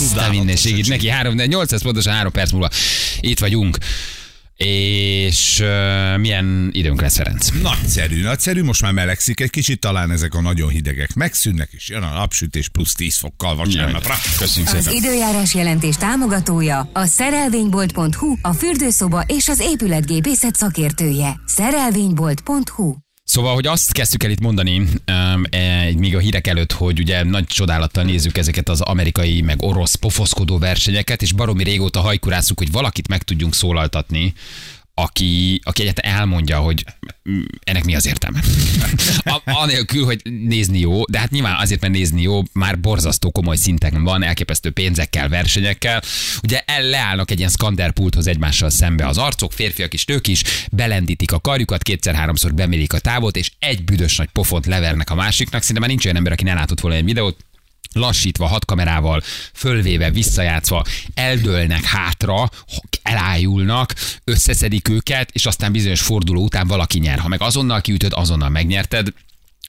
Azt minden segít neki. 3, 800 pontosan 3 perc múlva itt vagyunk. És uh, milyen időnk lesz, Ferenc? Nagyszerű, nagyszerű, most már melegszik egy kicsit, talán ezek a nagyon hidegek megszűnnek, és jön a napsütés plusz 10 fokkal vasárnapra. Köszönjük Az szépen. időjárás jelentés támogatója a szerelvénybolt.hu, a fürdőszoba és az épületgépészet szakértője. Szerelvénybolt.hu Szóval, hogy azt kezdtük el itt mondani, um, e, még a hírek előtt, hogy ugye nagy csodálattal nézzük ezeket az amerikai, meg orosz pofoszkodó versenyeket, és baromi régóta hajkurászunk, hogy valakit meg tudjunk szólaltatni, aki, aki egyáltalán elmondja, hogy ennek mi az értelme. A, anélkül, hogy nézni jó, de hát nyilván azért, mert nézni jó, már borzasztó komoly szinteken van, elképesztő pénzekkel, versenyekkel. Ugye el leállnak egy ilyen skanderpulthoz egymással szembe az arcok, férfiak is, nők is, belendítik a karjukat, kétszer-háromszor bemérik a távot, és egy büdös nagy pofont levernek a másiknak. Szinte már nincs olyan ember, aki ne látott volna egy videót, lassítva, hat kamerával, fölvéve, visszajátszva, eldőlnek hátra, elájulnak, összeszedik őket, és aztán bizonyos forduló után valaki nyer. Ha meg azonnal kiütöd, azonnal megnyerted,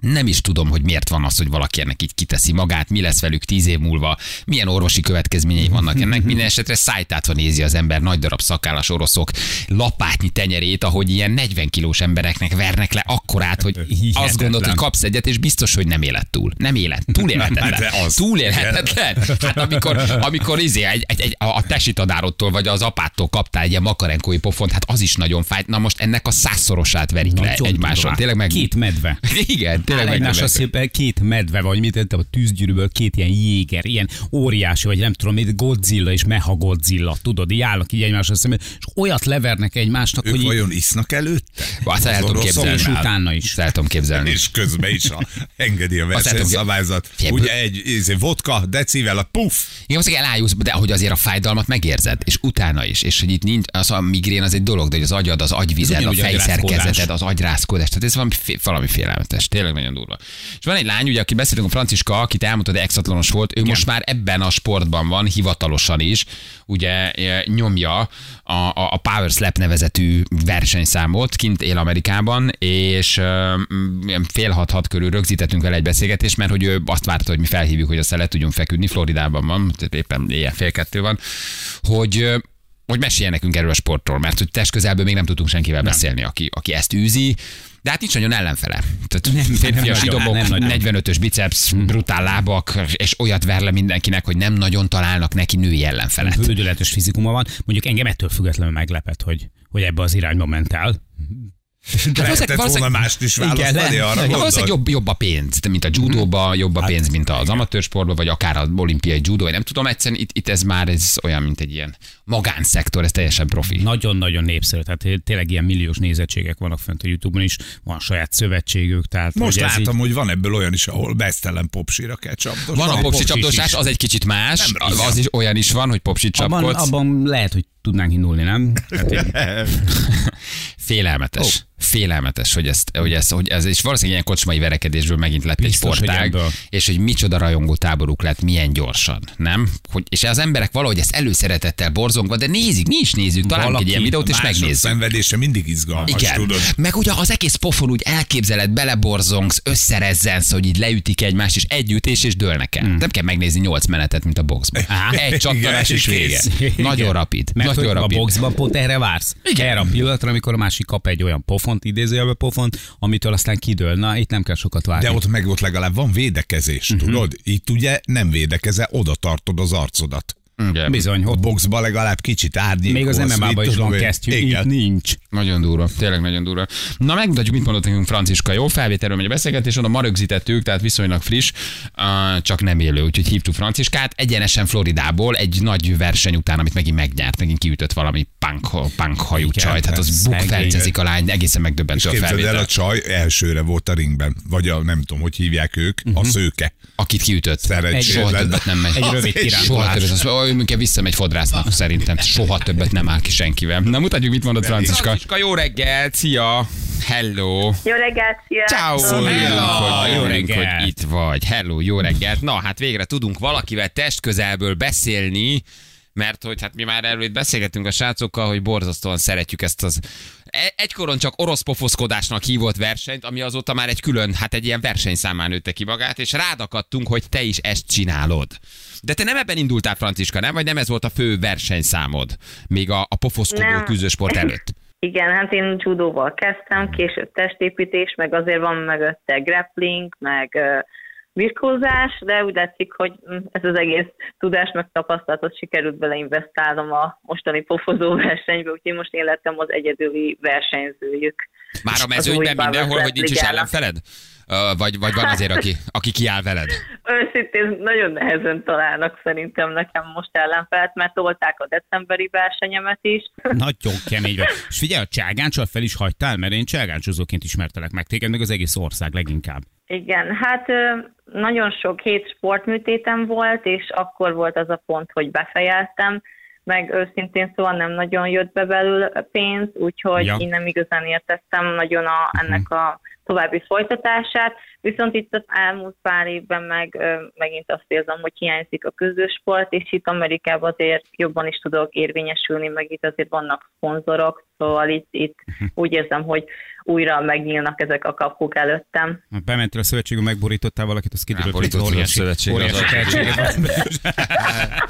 nem is tudom, hogy miért van az, hogy valaki ennek így kiteszi magát, mi lesz velük tíz év múlva, milyen orvosi következményei vannak ennek. Minden esetre szájtátva nézi az ember nagy darab szakállas oroszok lapátnyi tenyerét, ahogy ilyen 40 kilós embereknek vernek le akkorát, hogy azt gondolod, hogy kapsz egyet, és biztos, hogy nem élet túl. Nem élet. Túlélhetetlen. De az. Túlélhetetlen. Hát amikor, amikor izé egy, egy, egy, a tesi tanárottól vagy az apától kaptál egy ilyen makarenkói pofont, hát az is nagyon fájt. Na most ennek a százszorosát verik le Nagyon egymáson. durván. Tényleg meg... Két medve. Igen, tényleg Áll egymásra szépen két medve, vagy mit tettem, a tűzgyűrűből két ilyen jéger, ilyen óriási, vagy nem tudom, mint Godzilla és Meha Godzilla, tudod, így állnak így egymásra szemben, és olyat levernek egymásnak, Ők hogy így, vajon isznak előtte? Azt el tudom képzelni. és utána is. El tudom képzelni. És közben is a, engedi a versenyszabályzat. Ugye egy izé, vodka, decivel, a puff. Igen, most elájulsz, de hogy azért a fájdalmat megérzed, és utána is, és hogy itt nincs, az a migrén az egy dolog, de hogy az agyad, az agyvized, a fejszerkezeted, az agyrázkódás, tehát ez valami, valami félelmetes, tényleg nagyon durva. És van egy lány, ugye, aki beszélünk, a Franciska, akit elmondta, hogy exatlonos volt, ő most már ebben a sportban van, hivatalosan is, ugye e, nyomja a, a, a Power Slap nevezetű versenyszámot, kint él Amerikában, és e, m, ilyen fél hat-hat körül rögzítettünk vele egy beszélgetést, mert hogy ő azt várta, hogy mi felhívjuk, hogy aztán le tudjunk feküdni, Floridában van, éppen éjjel fél kettő van, hogy ö, hogy meséljen nekünk erről a sportról, mert hogy test közelből még nem tudtunk senkivel nem. beszélni, aki, aki ezt űzi, de hát nincs nagyon ellenfele. Tehát nem férfias nagyon, dobok, nem nagyon. 45-ös biceps, brutál lábak, és olyat ver le mindenkinek, hogy nem nagyon találnak neki női ellenfelet. Hődületes fizikuma van. Mondjuk engem ettől függetlenül meglepett, hogy, hogy ebbe az irányba ment el. De lehetett volna valószínűleg- mást is Igen, választani arra gondolt. valószínűleg jobb, jobb a pénz, mint a judóba, jobb a pénz, mint az amatőr sportban, vagy akár az olimpiai judó, vagy nem tudom, egyszerűen itt, itt ez már ez olyan, mint egy ilyen magánszektor, ez teljesen profi. Nagyon-nagyon népszerű, tehát tényleg ilyen milliós nézettségek vannak fent a Youtube-on is, van saját szövetségük, tehát Most hogy látom, így, hogy van ebből olyan is, ahol besztelen popsíra kell csapdosni. Van a popsi csapdosás, az egy kicsit más, Nem az, is olyan is van, hogy popsit abban, csapkodsz. abban lehet, hogy tudnánk indulni, nem? Tehát így, Félelmetes. Oh. Félelmetes, hogy, ezt, hogy, ez, hogy ez, és valószínűleg ilyen kocsmai verekedésből megint lett Biztos, egy hogy sportág, ebből. és hogy micsoda rajongó táboruk lett, milyen gyorsan, nem? Hogy, és az emberek valahogy ezt előszeretettel borzongva, de nézik, mi is nézzük, találunk egy ilyen videót, és megnézzük. szenvedése mindig izgalmas, Igen. tudod. Meg ugye az egész pofon úgy elképzeled, beleborzongsz, összerezzensz, hogy így leütik egymást, és egy ütés, és dőlnek el. Nem kell megnézni nyolc menetet, mint a boxban. Á. Egy csattanás, és vége. Nagyon rapid. Mert Nagyon hogy a rapid. boxban pont erre vársz. Igen. Erre a pillanatra, amikor a másik kap egy olyan pofont, idézőjelbe pofont, amitől aztán kidől. Na, itt nem kell sokat várni. De ott meg ott legalább van védekezés, Mhm. tudod? Itt ugye nem védekezel, oda tartod az arcodat. Igen. Bizony, A ott boxban legalább kicsit árnyékolsz. még az MMA-ban is van kesztyű, itt nincs. Nagyon durva, tényleg nagyon durva. Na megmutatjuk, mit mondott nekünk Franciska. Jó, felvételről megy a beszélgetés, oda ma rögzítettük, tehát viszonylag friss, uh, csak nem élő, úgyhogy hívtuk Franciskát. Egyenesen Floridából egy nagy verseny után, amit megint megnyert, megint kiütött valami punk, punk hajú Igen, csaj, tehát az bukfelcezik a lány, egészen És megdöbbentő a képzeld el, felvétel. a csaj elsőre volt a ringben, vagy a nem tudom, hogy hívják ők, a szőke. Akit kiütött. Szerencsére. Soha többet nem megy. Egy rövid kirándulás. Olyan, mint visszamegy fodrásznak szerintem. Soha többet nem áll ki senkivel. Na mutatjuk, mit mondott Franciska. Franciska, jó reggel, szia! Hello! Jó reggelt, Ciao. sziasztok! Örülünk, hogy, Jó reggelt. hogy itt vagy. Hello, jó reggelt. Na, hát végre tudunk valakivel testközelből beszélni, mert hogy hát mi már erről itt beszélgetünk a srácokkal, hogy borzasztóan szeretjük ezt az e- egykoron csak orosz pofoszkodásnak hívott versenyt, ami azóta már egy külön, hát egy ilyen versenyszámán nőtte ki magát, és rádakadtunk, hogy te is ezt csinálod. De te nem ebben indultál, Franciska, nem? Vagy nem ez volt a fő versenyszámod, még a, a pofoszkodó küzdősport előtt? Igen, hát én judóval kezdtem, később testépítés, meg azért van mögötte grappling, meg uh, birkózás, de úgy látszik, hogy ez az egész tudás meg tapasztalatot sikerült beleinvestálnom a mostani pofozó versenybe, úgyhogy most én lettem az egyedüli versenyzőjük. Már a mezőnyben mindenhol, hogy nincs is ellenfeled? Vagy, vagy van azért, aki, aki kiáll veled? Őszintén nagyon nehezen találnak szerintem nekem most ellenfelet, mert tolták a decemberi versenyemet is. Nagyon kemény vagy. És figyelj, a cságáncsal fel is hagytál, mert én cságáncsozóként ismertelek meg téged, meg az egész ország leginkább. Igen, hát nagyon sok hét sportműtétem volt, és akkor volt az a pont, hogy befejeztem, meg őszintén szóval nem nagyon jött be belőle pénz, úgyhogy Ja. ja. én nem igazán értettem nagyon a, ennek a további folytatását, viszont itt az elmúlt pár évben meg ö, megint azt érzem, hogy hiányzik a közösport, és itt Amerikában azért jobban is tudok érvényesülni, meg itt azért vannak szponzorok, szóval itt, itt úgy érzem, hogy újra megnyílnak ezek a kapuk előttem. Ha bementél a szövetségbe, megborítottál valakit, az kiderült, hogy óriási, óriási.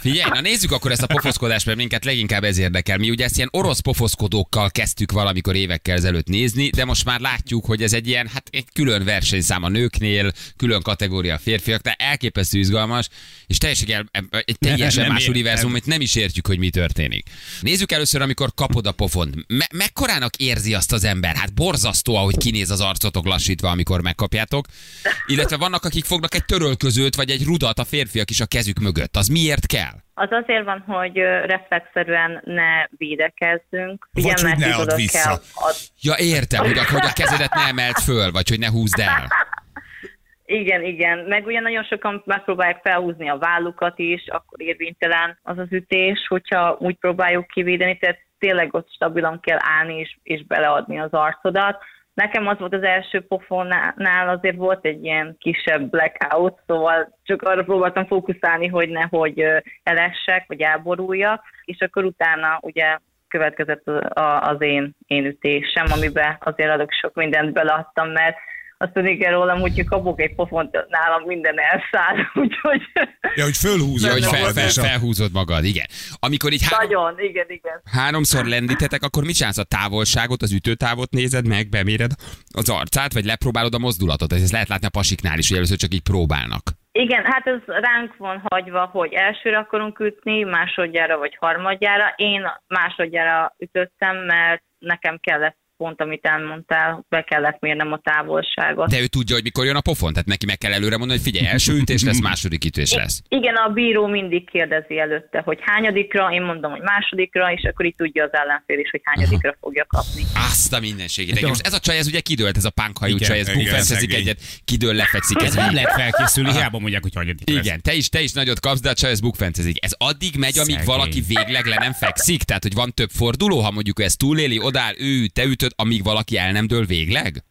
Figyelj, na nézzük akkor ezt a pofoszkodást, mert minket leginkább ez érdekel. Mi ugye ezt ilyen orosz pofoszkodókkal kezdtük valamikor évekkel ezelőtt nézni, de most már látjuk, hogy ez egy ilyen, hát egy külön versenyszám a nőknél, külön kategória a férfiak, de elképesztő izgalmas, és teljesen el, egy teljesen Nem más értem. univerzum, amit nem is értjük, hogy mi történik. Nézzük először, amikor kapod a pofont. Me- mekkorának érzi azt az ember? Hát borzasztó, ahogy kinéz az arcotok lassítva, amikor megkapjátok. Illetve vannak, akik fognak egy törölközőt, vagy egy rudat a férfiak is a kezük mögött. Az miért kell? Az azért van, hogy reflexzerűen ne védekezzünk. Vagy hogy mert ne add vissza. Kell ad... Ja, értem, hogy a, hogy a kezedet ne emelt föl, vagy hogy ne húzd el. Igen, igen. Meg ugye nagyon sokan megpróbálják felhúzni a vállukat is, akkor érvénytelen az az ütés, hogyha úgy próbáljuk kivédeni, tehát tényleg ott stabilan kell állni és, és beleadni az arcodat. Nekem az volt az első pofonnál, azért volt egy ilyen kisebb blackout, szóval csak arra próbáltam fókuszálni, hogy nehogy elessek, vagy elboruljak, és akkor utána ugye következett az én, én ütésem, amiben azért adok sok mindent beleadtam, mert azt tudni kell rólam, hogy kapok egy pofont, nálam minden elszáll, úgyhogy Ja, hogy fölhúzod Ja, hogy fel, fel, felhúzod magad, igen. Amikor így há- nagyon, igen, igen. háromszor lendítetek, akkor mit csinálsz? A távolságot, az ütőtávot nézed meg, beméred az arcát, vagy lepróbálod a mozdulatot? Ez lehet látni a pasiknál is, hogy először csak így próbálnak. Igen, hát ez ránk van hagyva, hogy elsőre akarunk ütni, másodjára vagy harmadjára. Én másodjára ütöttem, mert nekem kellett pont, amit elmondtál, be kellett mérnem a távolságot. De ő tudja, hogy mikor jön a pofon, tehát neki meg kell előre mondani, hogy figyelj, első ütés lesz, második ütés lesz. Igen, a bíró mindig kérdezi előtte, hogy hányadikra, én mondom, hogy másodikra, és akkor így tudja az ellenfél is, hogy hányadikra fogja kapni. Azt a mindenségét. Most ez a csaj, ez ugye kidőlt, ez a pánkhajú csaj, ez szegény. egyet, kidől, lefekszik, ez Nem lehet felkészülni, hiába mondják, hogy hanyadik lesz. Igen, te is, te is nagyot kapsz, de a csaj ez bukfencezik. Ez addig megy, amíg Szegény. valaki végleg le nem fekszik? Tehát, hogy van több forduló, ha mondjuk ő ezt túléli, odáll, ő, te ütöd, amíg valaki el nem dől végleg?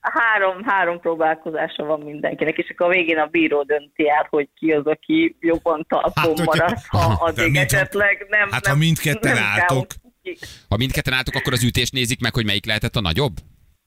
Három, három próbálkozása van mindenkinek, és akkor a végén a bíró dönti el, hogy ki az, aki jobban talpon Hát, hogyha- marad, ha addig mit- esetleg nem. hát, nem, ha mindketten nem álltok. kell. Ha mindketten álltok, akkor az ütést nézik meg, hogy melyik lehetett a nagyobb?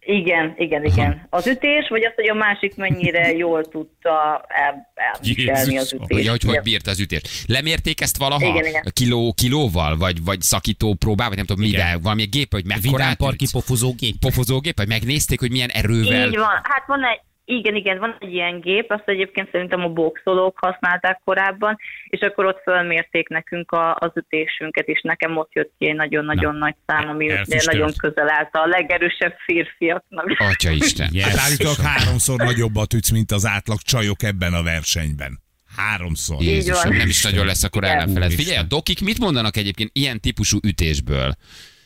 Igen, igen, igen. Az ütés, vagy az, hogy a másik mennyire jól tudta el, elviselni az ütést. Hogy, hogy, hogy bírta az ütést. Lemérték ezt valaha? Igen, igen. Kiló, kilóval? Vagy, vagy szakító próbál, vagy nem tudom Igen. mivel? Valami gép, hogy mekkorát Vidámparki ütsz? pofozógép. Pofozógép? Vagy megnézték, hogy milyen erővel? Így van. Hát van egy, igen, igen, van egy ilyen gép, azt egyébként szerintem a boxolók használták korábban, és akkor ott fölmérték nekünk a, az ütésünket, és nekem ott jött ki egy nagyon-nagyon nagy szám, ami ugye elfüstölt. nagyon közel állt a legerősebb férfiaknak. Atya Isten. Yes. Hát állítólag háromszor nagyobbat ütsz, mint az átlag csajok ebben a versenyben. Háromszor. Jézusom, nem is nagyon lesz akkor ellenfeled. Figyelj, a dokik mit mondanak egyébként ilyen típusú ütésből?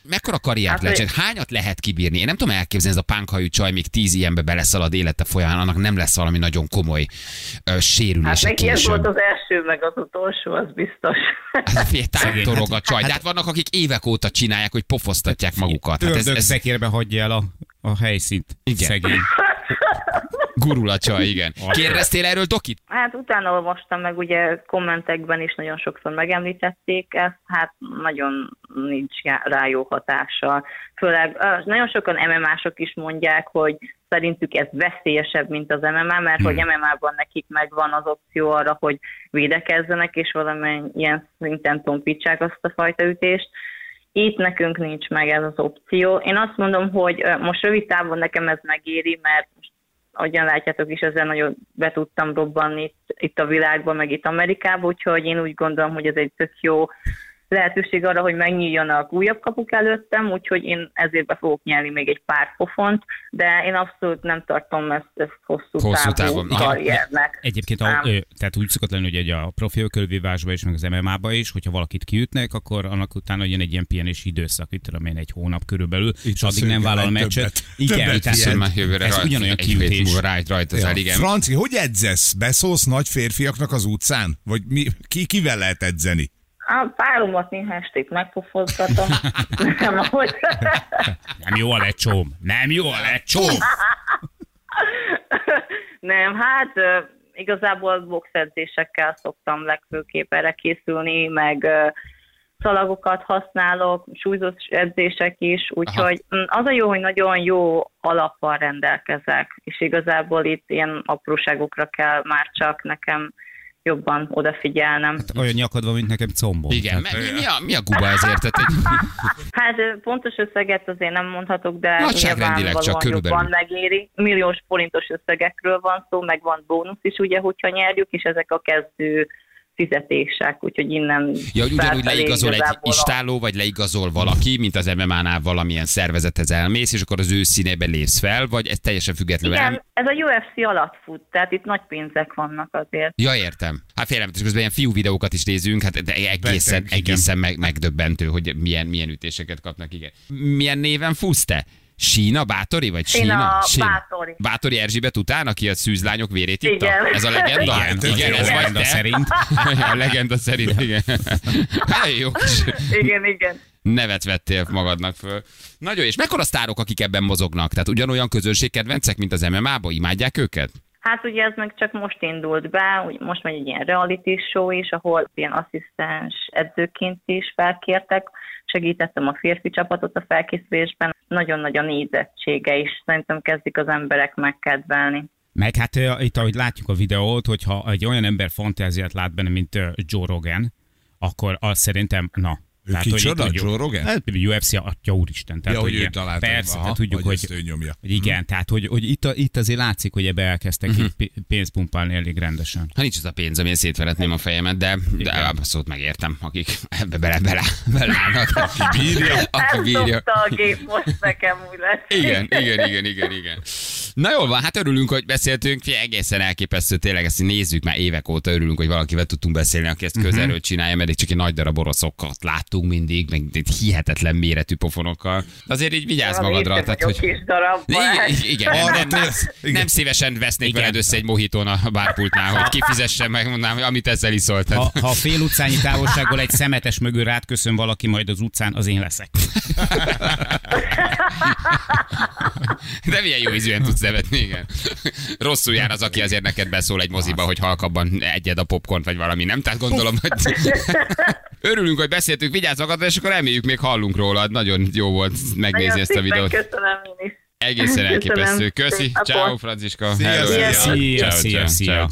Mekkora karriert Hát, lehet, hányat lehet kibírni? Én nem tudom elképzelni, ez a pánkhajú csaj még tíz ilyenbe beleszalad élete folyamán, annak nem lesz valami nagyon komoly ö, Hát sérülése neki ez volt az első, meg az utolsó, az biztos. Hát tántorog a csaj. De hát vannak, akik évek óta csinálják, hogy pofoztatják magukat. Hát ez, ez, hagyja el a, a helyszínt. Igen. Szegény. Gurul a csaj, igen. Kérdeztél erről Dokit? Hát utána olvastam meg, ugye kommentekben is nagyon sokszor megemlítették ezt, hát nagyon nincs rá jó hatása. Főleg nagyon sokan MMA-sok is mondják, hogy szerintük ez veszélyesebb, mint az MMA, mert hogy MMA-ban nekik megvan az opció arra, hogy védekezzenek, és valamilyen szinten tompítsák azt a fajta ütést. Itt nekünk nincs meg ez az opció. Én azt mondom, hogy most rövid távon nekem ez megéri, mert most ahogyan látjátok is, ezzel nagyon be tudtam robbanni itt, itt a világban, meg itt Amerikában, úgyhogy én úgy gondolom, hogy ez egy tök jó lehetőség arra, hogy megnyíljanak újabb kapuk előttem, úgyhogy én ezért be fogok nyelni még egy pár pofont, de én abszolút nem tartom ezt, ezt hosszú, Hosszú távú karriernek. Egyébként a, tehát úgy szokott lenni, hogy egy a profi ökölvívásba is, meg az MMA-ba is, hogyha valakit kiütnek, akkor annak utána jön egy ilyen pihenés időszak, itt tudom én, egy hónap körülbelül, és a addig nem vállal meccset. többet. Igen, Többet tehát. Már jövőre ez rajt- ugyanolyan egy hét kiütés. rajt, rajtozál, igen. Franci, hogy edzesz? Beszólsz nagy férfiaknak az utcán? Vagy mi, ki, kivel lehet edzeni? A páromat néha esték megpofozgatom. nem, ahogy... Nem jó a lecsóm, nem jó a lecsóm. Nem, hát igazából boxedzésekkel szoktam legfőképp erre készülni, meg szalagokat használok, súlyzós edzések is, úgyhogy mm, az a jó, hogy nagyon jó alappal rendelkezek, és igazából itt ilyen apróságokra kell már csak nekem jobban odafigyelnem. Olyan nyakad van, mint nekem combom. Igen, Tehát- mi, mi, a, mi a guba ezért? Tehát egy, Hát pontos összeget azért nem mondhatok, de Nagyságrendileg csak nyilvánvalóan körülbelül. jobban megéri. Milliós forintos összegekről van szó, meg van bónusz is, ugye, hogyha nyerjük, és ezek a kezdő fizetések, úgyhogy innen ja, hogy ugyanúgy leigazol egy istáló, vagy leigazol valaki, mint az MMA-nál valamilyen szervezethez elmész, és akkor az ő színébe lépsz fel, vagy ez teljesen függetlenül Igen, ez a UFC alatt fut, tehát itt nagy pénzek vannak azért. Ja, értem. Hát félelmetes, közben ilyen fiú videókat is nézünk, hát de egészen, Beteg, egészen meg, megdöbbentő, hogy milyen, milyen ütéseket kapnak, igen. Milyen néven fusz te? Sína Bátori, vagy Sína? Sína Bátori. Bátori Erzsébet után, aki a szűzlányok vérét itta? Igen. Ez a legenda? Igen, igen, ez vagy legenda szerint. a legenda szerint, igen. Hát, jó kis Igen, igen. nevet vettél magadnak föl. Nagyon, és mekkora sztárok, akik ebben mozognak? Tehát ugyanolyan közönségkedvencek, mint az MMA-ba? Imádják őket? Hát ugye ez meg csak most indult be, most megy egy ilyen reality show is, ahol ilyen asszisztens edzőként is felkértek, segítettem a férfi csapatot a felkészülésben, nagyon nagy a nézettsége is, szerintem kezdik az emberek megkedvelni. Meg hát itt, ahogy látjuk a videót, hogyha egy olyan ember fantáziát lát benne, mint Joe Rogan, akkor az szerintem, na. Ő kicsoda, itt, hogy- Joe Rogan? Hát például UFC, atya úristen. Tehát, Ja, hogy hogy ő ilyen- találta. Persze, Aha, tehát tudjuk, hogy hogy, ezt ő nyomja. hogy igen, tehát hogy, hogy itt, a, itt azért látszik, hogy ebbe elkezdtek itt pénzt pumpálni elég rendesen. Ha nincs az a pénz, amilyen szétveretném a fejemet, de, de abszolút megértem, akik ebbe bele, bele, beleállnak. Aki bírja. Aki bírja. A gép most nekem úgy lesz. Igen, igen, igen, igen, igen. Na jól van, hát örülünk, hogy beszéltünk. Fie, egészen elképesztő, tényleg ezt nézzük már évek óta, örülünk, hogy valakivel tudtunk beszélni, aki ezt közelről csinálja, mert csak egy nagy darab oroszokat láttunk mindig, meg hihetetlen méretű pofonokkal. Azért így vigyázz magadra, tehát hogy... kis. Igen, igen, nem, nem, nem, szívesen vesznék Igen. veled össze egy mohitón a bárpultnál, hogy kifizessen meg, mondanám, hogy amit ezzel iszol. Ha, ha a fél utcányi távolságból egy szemetes mögül rád köszön valaki majd az utcán, az én leszek. de milyen jó ízűen tudsz nevetni, igen. Rosszul jár az, aki azért neked beszól egy moziba, hogy halkabban egyed a popcornt, vagy valami, nem? Tehát gondolom, hogy örülünk, hogy beszéltünk, vigyázz magadra, és akkor reméljük még hallunk rólad. Nagyon jó volt megnézni Nagyon ezt a videót. Köszönöm én is. Egészen elképesztő. Köszi. Ciao, Franciska. Szia, szia. Szia, szia,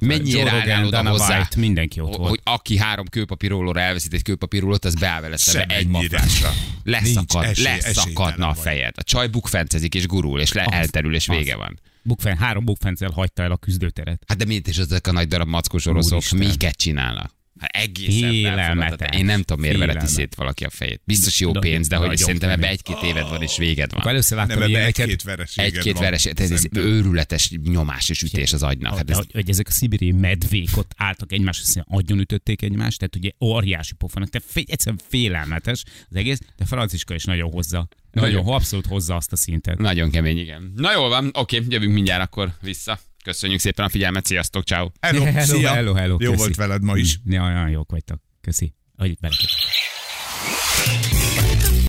Mennyire Dana hozzá, White, mindenki ott volt. hogy aki három kőpapírólóra elveszít egy kőpapírólót, az beáll vele szembe egy maflásra. Leszakad, esély, leszakadna a fejed. A csaj bukfencezik és gurul, és le, elterül, és vége van. Bukfen, három bukfencel hagyta el a küzdőteret. Hát de miért is ezek a nagy darab mackos oroszok miket csinálnak? Hát egészen Félelmetes. Én nem tudom, miért vereti Félelmet. szét valaki a fejét. Biztos jó pénz, de hogy szerintem ebbe egy-két évad van, és véged Akkor van. először láttam Nem, ilyeneket, egy-két vereséged Egy-két van, veres, ez, ez őrületes nyomás és ütés az agynak. Hát ez, hogy, hogy ezek a szibériai medvék ott álltak egymásra, szinte agyon ütötték egymást, tehát ugye óriási pofanak, tehát egyszerűen félelmetes az egész, de Franciska is nagyon hozza. Nagyon, Nagyon. abszolút hozza azt a szintet. Nagyon kemény, igen. Na jól van, oké, jövünk mindjárt akkor vissza. Köszönjük szépen a figyelmet, sziasztok, ciao. Hello, Hello, szia. hello, hello, Jó köszi. volt veled ma is. Ja, olyan jók vagytok. Köszi. Hogy belekötök.